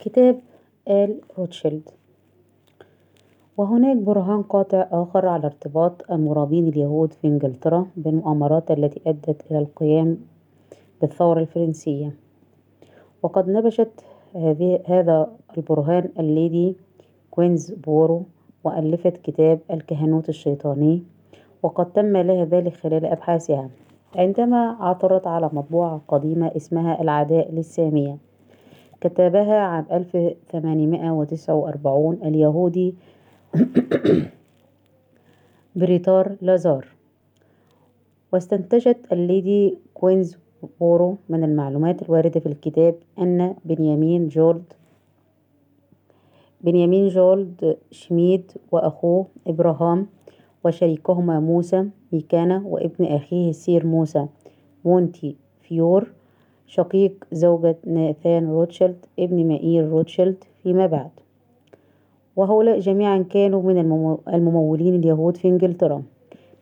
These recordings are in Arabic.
كتاب آل روتشيلد. وهناك برهان قاطع آخر على ارتباط المرابين اليهود في إنجلترا بالمؤامرات التي أدت إلى القيام بالثورة الفرنسية. وقد نبشت هذا البرهان الليدي كوينزبورو وألفت كتاب الكهنوت الشيطاني وقد تم لها ذلك خلال أبحاثها. عندما عثرت على مطبوعة قديمة اسمها العداء للسامية كتبها عام ألف ثمانمائة وتسعة وأربعون اليهودي بريتار لازار. واستنتجت الليدي كوينز بورو من المعلومات الواردة في الكتاب أن بنيامين جولد بنيامين جولد شميد وأخوه إبراهام وشريكهما موسى ميكانا وابن أخيه سير موسى مونتي فيور شقيق زوجة ناثان روتشيلد ابن مائير روتشيلد فيما بعد. وهؤلاء جميعا كانوا من الممولين اليهود في إنجلترا.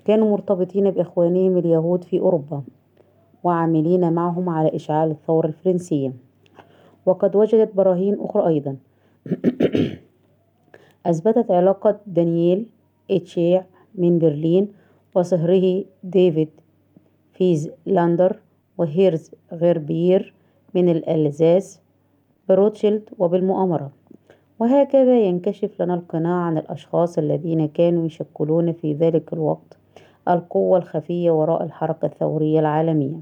كانوا مرتبطين بإخوانهم اليهود في أوروبا وعاملين معهم على إشعال الثورة الفرنسية. وقد وجدت براهين أخرى أيضا. أثبتت علاقة دانييل إتزيغ من برلين وصهره ديفيد فيزلاندر وهيرز غيربير من الألزاس بروتشيلد وبالمؤامرة. وهكذا ينكشف لنا القناع عن الأشخاص الذين كانوا يشكلون في ذلك الوقت القوة الخفية وراء الحركة الثورية العالمية.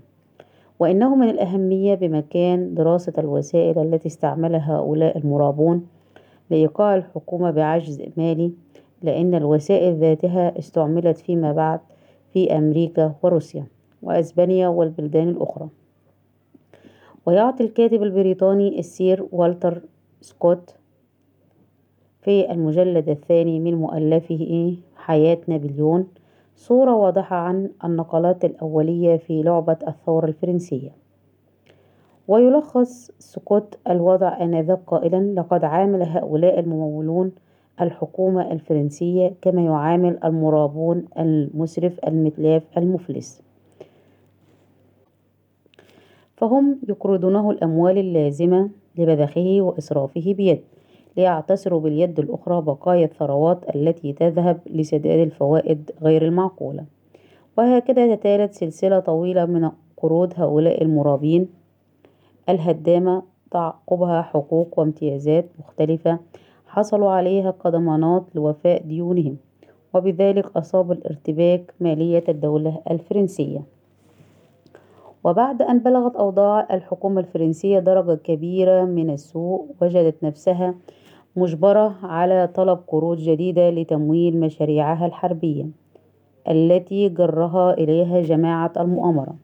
وإنه من الأهمية بمكان دراسة الوسائل التي استعملها هؤلاء المرابون لإيقاع الحكومة بعجز مالي لأن الوسائل ذاتها استعملت فيما بعد في أمريكا وروسيا. وأسبانيا والبلدان الأخرى. ويعطي الكاتب البريطاني السير والتر سكوت في المجلد الثاني من مؤلفه حياة نابليون صورة واضحة عن النقلات الأولية في لعبة الثورة الفرنسية. ويلخص سكوت الوضع آنذاك قائلا لقد عامل هؤلاء الممولون الحكومة الفرنسية كما يعامل المرابون المسرف المتلاف المفلس فهم يقرضونه الأموال اللازمة لبذخه وإسرافه بيد ليعتصروا باليد الأخرى بقايا الثروات التي تذهب لسداد الفوائد غير المعقولة. وهكذا تتالت سلسلة طويلة من قروض هؤلاء المرابين الهدامة تعقبها حقوق وامتيازات مختلفة حصلوا عليها كضمانات لوفاء ديونهم وبذلك أصاب الارتباك مالية الدولة الفرنسية. وبعد أن بلغت أوضاع الحكومة الفرنسية درجة كبيرة من السوء وجدت نفسها مجبرة على طلب قروض جديدة لتمويل مشاريعها الحربية التي جرها إليها جماعة المؤامرة.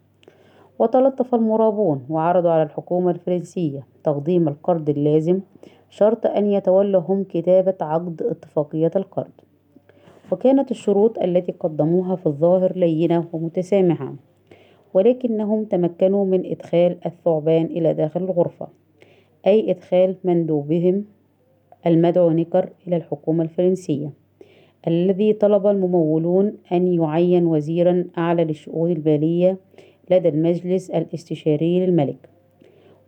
وتلطف المرابون وعرضوا على الحكومة الفرنسية تقديم القرض اللازم شرط أن يتولوا هم كتابة عقد اتفاقية القرض. وكانت الشروط التي قدموها في الظاهر لينة ومتسامحة. ولكنهم تمكنوا من إدخال الثعبان إلى داخل الغرفة أي إدخال مندوبهم المدعو نيكر إلى الحكومة الفرنسية الذي طلب الممولون أن يعين وزيرا أعلى للشؤون المالية لدى المجلس الاستشاري للملك.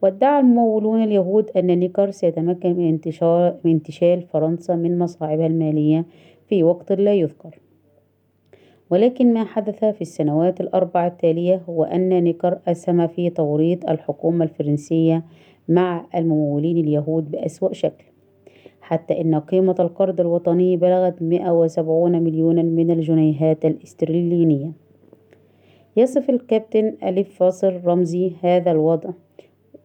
وادعى الممولون اليهود أن نيكر سيتمكن من انتشار من انتشال فرنسا من مصاعبها المالية في وقت لا يذكر. ولكن ما حدث في السنوات الأربع التالية هو أن نيكر أسهم في توريط الحكومة الفرنسية مع الممولين اليهود بأسوأ شكل حتى إن قيمة القرض الوطني بلغت 170 مليونا من الجنيهات الاسترلينية. يصف الكابتن أليف فاصل رمزي هذا الوضع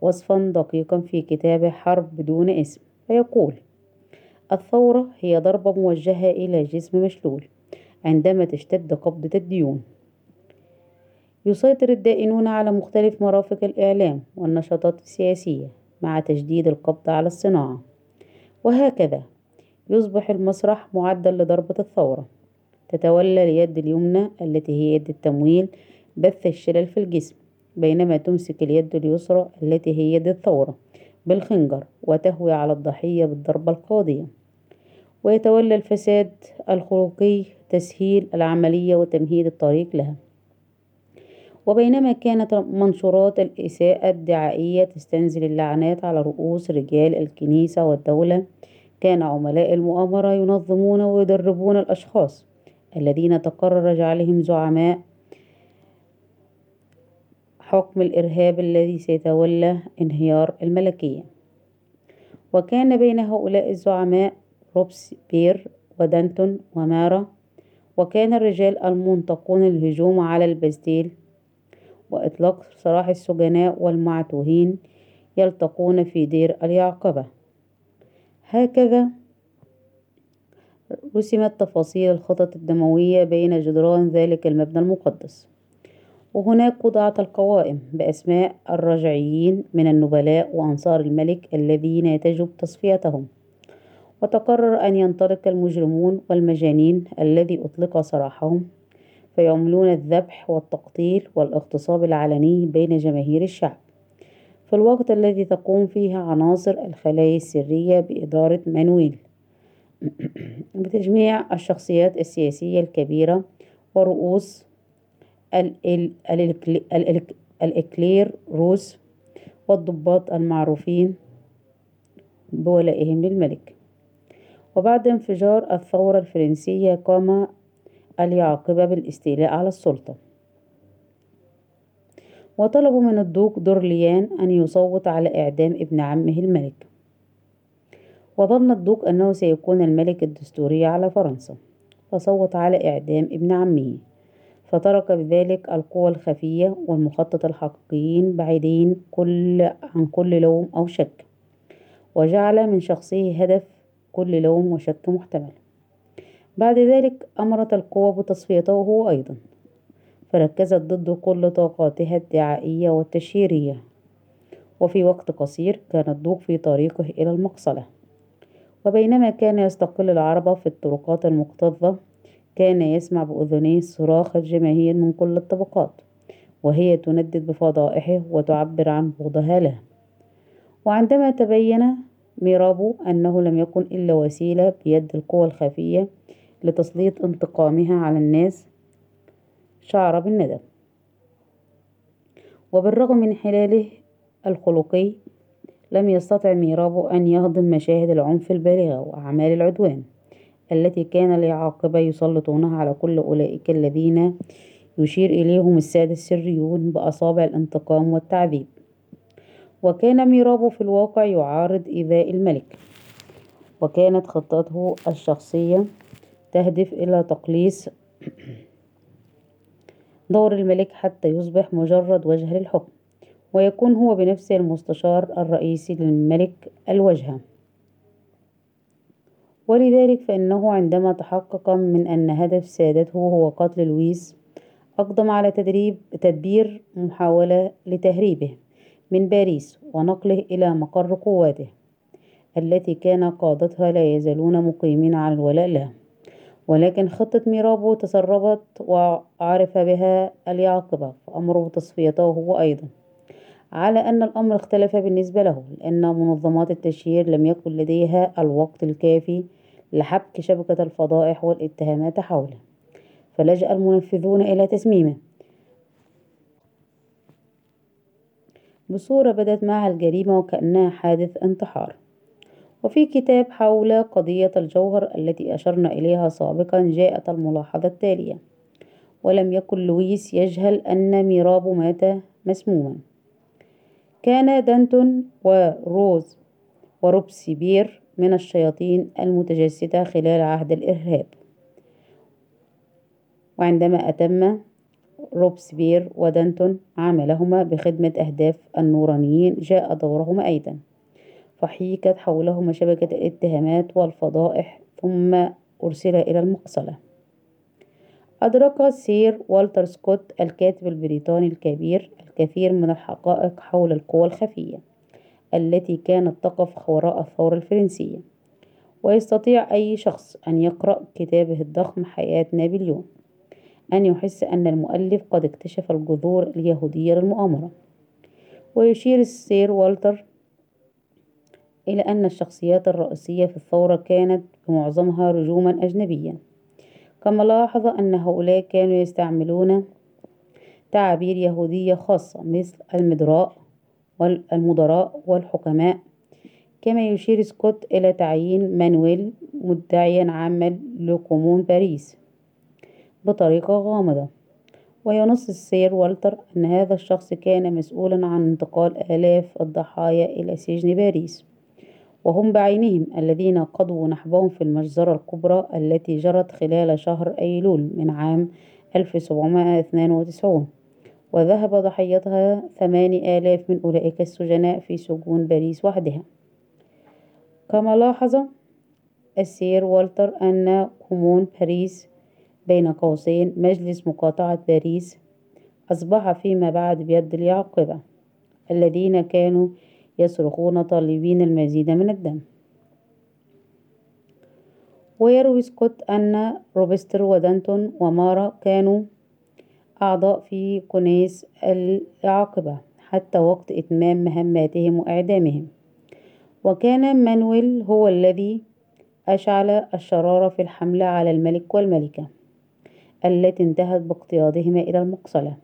وصفا دقيقا في كتابه حرب بدون اسم فيقول الثورة هي ضربة موجهة إلى جسم مشلول عندما تشتد قبضة الديون. يسيطر الدائنون على مختلف مرافق الإعلام والنشاطات السياسية مع تجديد القبض على الصناعة. وهكذا يصبح المسرح معدا لضربة الثورة. تتولى اليد اليمنى التي هي يد التمويل بث الشلل في الجسم بينما تمسك اليد اليسرى التي هي يد الثورة بالخنجر وتهوي على الضحية بالضربة القاضية. ويتولى الفساد الخلقي تسهيل العملية وتمهيد الطريق لها. وبينما كانت منشورات الإساءة الدعائية تستنزل اللعنات على رؤوس رجال الكنيسة والدولة كان عملاء المؤامرة ينظمون ويدربون الأشخاص الذين تقرر جعلهم زعماء. حكم الإرهاب الذي سيتولى انهيار الملكية. وكان بين هؤلاء الزعماء روبسبير ودانتون ومارا وكان الرجال المنطقون الهجوم على البستيل. وإطلاق سراح السجناء والمعتوهين يلتقون في دير اليعقبة. هكذا رسمت تفاصيل الخطط الدموية بين جدران ذلك المبنى المقدس. وهناك وضعت القوائم بأسماء الرجعيين من النبلاء وأنصار الملك الذين يجب تصفيتهم. وتقرر أن ينطلق المجرمون والمجانين الذي أطلق سراحهم فيعملون الذبح والتقتيل والاغتصاب العلني بين جماهير الشعب. في الوقت الذي تقوم فيه عناصر الخلايا السرية بإدارة مانويل بتجميع الشخصيات السياسية الكبيرة ورؤوس الإكلير روس والضباط المعروفين بولائهم للملك. وبعد انفجار الثورة الفرنسية قام اليعقبة بالاستيلاء على السلطة. وطلبوا من الدوق دورليان أن يصوت على إعدام ابن عمه الملك. وظن الدوق أنه سيكون الملك الدستوري على فرنسا. فصوت على إعدام ابن عمه. فترك بذلك القوى الخفية والمخطط الحقيقيين بعيدين كل عن كل لوم أو شك. وجعل من شخصه هدف كل لوم وشك محتمل. بعد ذلك أمرت القوى بتصفيته هو أيضا فركزت ضده كل طاقاتها الدعائية والتشهيرية. وفي وقت قصير كان الضوء في طريقه إلى المقصلة. وبينما كان يستقل العربة في الطرقات المكتظة كان يسمع بأذنيه صراخ الجماهير من كل الطبقات وهي تندد بفضائحه وتعبر عن بغضها له وعندما تبين ميرابو أنه لم يكن إلا وسيلة بيد القوى الخفية لتسليط انتقامها على الناس شعر بالندم. وبالرغم من حلاله الخلقي لم يستطع ميرابو أن يهضم مشاهد العنف البالغة وأعمال العدوان التي كان اليعاقبة يسلطونها على كل أولئك الذين يشير إليهم السادة السريون بأصابع الانتقام والتعذيب. وكان ميرابو في الواقع يعارض إيذاء الملك. وكانت خطته الشخصية تهدف إلى تقليص دور الملك حتى يصبح مجرد وجه للحكم ويكون هو بنفسه المستشار الرئيسي للملك الوجهة. ولذلك فإنه عندما تحقق من أن هدف سادته هو قتل لويس أقدم على تدريب تدبير محاولة لتهريبه. من باريس ونقله إلى مقر قواته التي كان قادتها لا يزالون مقيمين على الولاء له ولكن خطة ميرابو تسربت وعرف بها اليعقبة فأمره تصفيته هو أيضا. على أن الأمر اختلف بالنسبة له لأن منظمات التشهير لم يكن لديها الوقت الكافي لحبك شبكة الفضائح والاتهامات حوله. فلجأ المنفذون إلى تسميمه. بصورة بدت معها الجريمة وكأنها حادث انتحار. وفي كتاب حول قضية الجوهر التي أشرنا إليها سابقا جاءت الملاحظة التالية. ولم يكن لويس يجهل أن ميرابو مات مسموما. كان دانتون وروز وروبسيبير من الشياطين المتجسدة خلال عهد الإرهاب. وعندما أتم روبسبير ودانتون عملهما بخدمة أهداف النورانيين جاء دورهما أيضا. فحيكت حولهما شبكة الاتهامات والفضائح ثم أرسل إلى المقصلة. أدرك سير والتر سكوت الكاتب البريطاني الكبير الكثير من الحقائق حول القوى الخفية التي كانت تقف وراء الثورة الفرنسية ويستطيع أي شخص أن يقرأ كتابه الضخم حياة نابليون. أن يحس أن المؤلف قد اكتشف الجذور اليهودية للمؤامرة. ويشير السير والتر إلى أن الشخصيات الرئيسية في الثورة كانت بمعظمها رجوما أجنبيا. كما لاحظ أن هؤلاء كانوا يستعملون تعابير يهودية خاصة مثل المدراء والمدراء والحكماء. كما يشير سكوت إلى تعيين مانويل مدعيا عاما لكومون باريس. بطريقة غامضة. وينص السير والتر أن هذا الشخص كان مسؤولا عن انتقال آلاف الضحايا إلى سجن باريس. وهم بعينهم الذين قضوا نحبهم في المجزرة الكبرى التي جرت خلال شهر أيلول من عام 1792 وذهب ضحيتها ثماني آلاف من أولئك السجناء في سجون باريس وحدها. كما لاحظ السير والتر أن كومون باريس بين قوسين مجلس مقاطعة باريس أصبح فيما بعد بيد اليعاقبة الذين كانوا يصرخون طالبين المزيد من الدم. ويروي سكوت أن روبسبير ودانتون ومارا كانوا أعضاء في كنيس اليعاقبة حتى وقت إتمام مهماتهم وإعدامهم. وكان مانويل هو الذي أشعل الشرارة في الحملة على الملك والملكة. التي انتهت باقتيادهما إلى المقصلة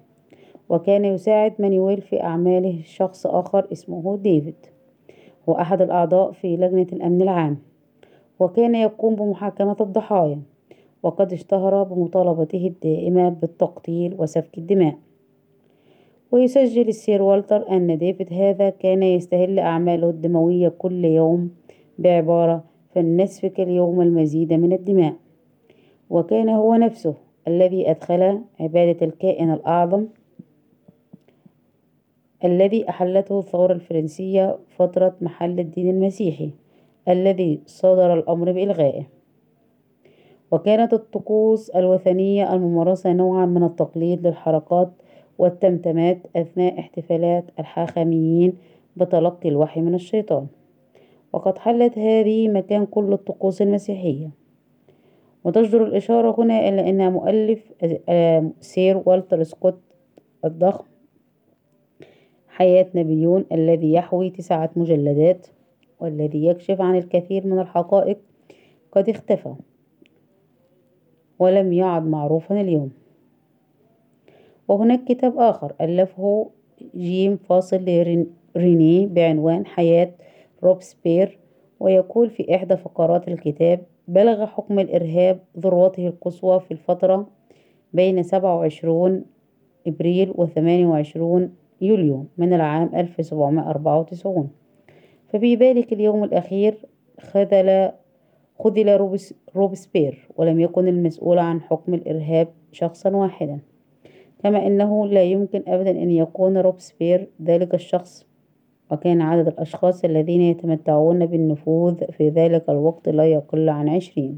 وكان يساعد مانويل في أعماله شخص آخر اسمه ديفيد هو أحد الأعضاء في لجنة الأمن العام وكان يقوم بمحاكمة الضحايا وقد اشتهر بمطالبته الدائمة بالتقتيل وسفك الدماء. ويسجل السير والتر أن ديفيد هذا كان يستهل أعماله الدموية كل يوم بعبارة فلنسفك اليوم المزيد من الدماء وكان هو نفسه الذي أدخل عبادة الكائن الأعظم الذي أحلته الثورة الفرنسية فترة محل الدين المسيحي الذي صدر الأمر بإلغائه. وكانت الطقوس الوثنية الممارسة نوعا من التقليد للحركات والتمتمات أثناء احتفالات الحاخاميين بتلقي الوحي من الشيطان. وقد حلت هذه مكان كل الطقوس المسيحية. وتجدر الإشارة هنا إلى أن مؤلف سير والتر سكوت الضخم حياة نابليون الذي يحوي تسعة مجلدات والذي يكشف عن الكثير من الحقائق قد اختفى ولم يعد معروفا اليوم. وهناك كتاب آخر ألفه جيم فاصل ريني بعنوان حياة روبسبير ويقول في إحدى فقرات الكتاب بلغ حكم الإرهاب ذروته القصوى في الفترة بين سبعة وعشرون إبريل وثمانية وعشرون يوليو من العام ألف سبعمائة أربعة وتسعون. ففي ذلك اليوم الأخير خذل خذل روبس روبسبير ولم يكن المسؤول عن حكم الإرهاب شخصا واحدا. كما أنه لا يمكن أبدا أن يكون روبسبير ذلك الشخص وكان عدد الأشخاص الذين يتمتعون بالنفوذ في ذلك الوقت لا يقل عن عشرين.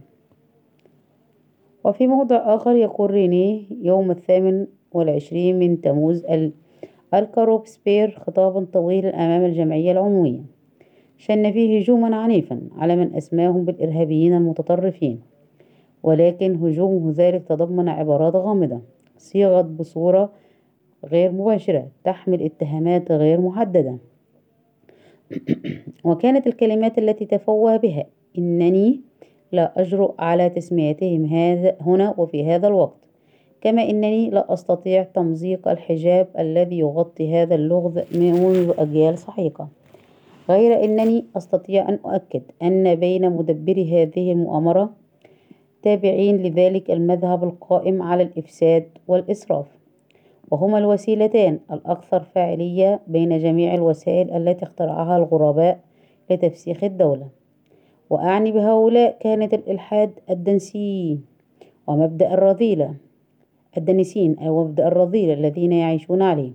وفي موضع آخر يقول رينيه يوم الثامن والعشرين من تموز ألقى روبسبير خطابا طويلا أمام الجمعية العمومية. شن فيه هجوما عنيفا على من أسماهم بالإرهابيين المتطرفين. ولكن هجومه ذلك تضمن عبارات غامضة. صيغت بصورة غير مباشرة تحمل اتهامات غير محددة. وكانت الكلمات التي تفوه بها إنني لا أجرؤ على تسميتهم هذا هنا وفي هذا الوقت. كما إنني لا أستطيع تمزيق الحجاب الذي يغطي هذا اللغز منذ أجيال سحيقة غير أنني أستطيع أن أؤكد أن بين مدبري هذه المؤامرة تابعين لذلك المذهب القائم على الإفساد والإسراف. وهما الوسيلتان الأكثر فاعلية بين جميع الوسائل التي اخترعها الغرباء لتفسيخ الدولة. وأعني بهؤلاء كانت الإلحاد الدنسي ومبدأ الرذيلة. الدنسين أو مبدأ الرذيلة الذين يعيشون عليه.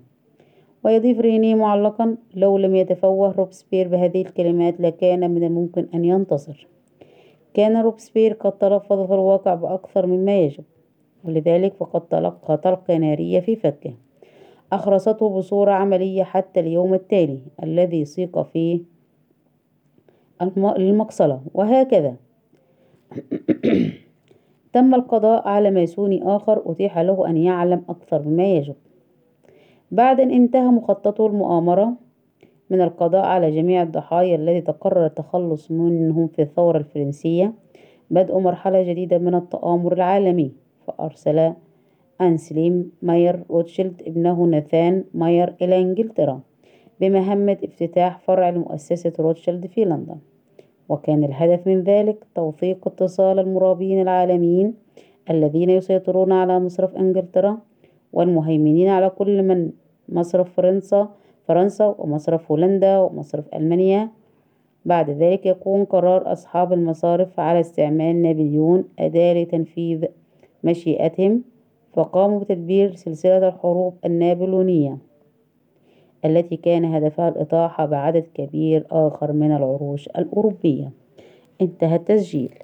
ويضيف ريني معلقا لو لم يتفوه روبسبير بهذه الكلمات لكان من الممكن أن ينتصر. كان روبسبير قد تلفظ في الواقع بأكثر مما يجب. ولذلك فقد تلقى طلقة نارية في فكه. أخرسته بصورة عملية حتى اليوم التالي الذي سيق فيه المقصلة وهكذا. تم القضاء على ماسوني آخر أتيح له أن يعلم أكثر مما يجب. بعد أن انتهى مخططو المؤامرة من القضاء على جميع الضحايا الذي تقرر التخلص منهم في الثورة الفرنسية بدء مرحلة جديدة من التآمر العالمي. فأرسل أنسليم ماير روتشيلد ابنه ناثان ماير إلى إنجلترا بمهمة افتتاح فرع لمؤسسة روتشيلد في لندن. وكان الهدف من ذلك توثيق اتصال المرابين العالميين الذين يسيطرون على مصرف إنجلترا والمهيمنين على كل من مصرف فرنسا فرنسا ومصرف هولندا ومصرف ألمانيا. بعد ذلك يكون قرار أصحاب المصارف على استعمال نابليون أداة لتنفيذ مشيئتهم فقاموا بتدبير سلسلة الحروب النابليونية التي كان هدفها الإطاحة بعدد كبير آخر من العروش الأوروبية. انتهى التسجيل.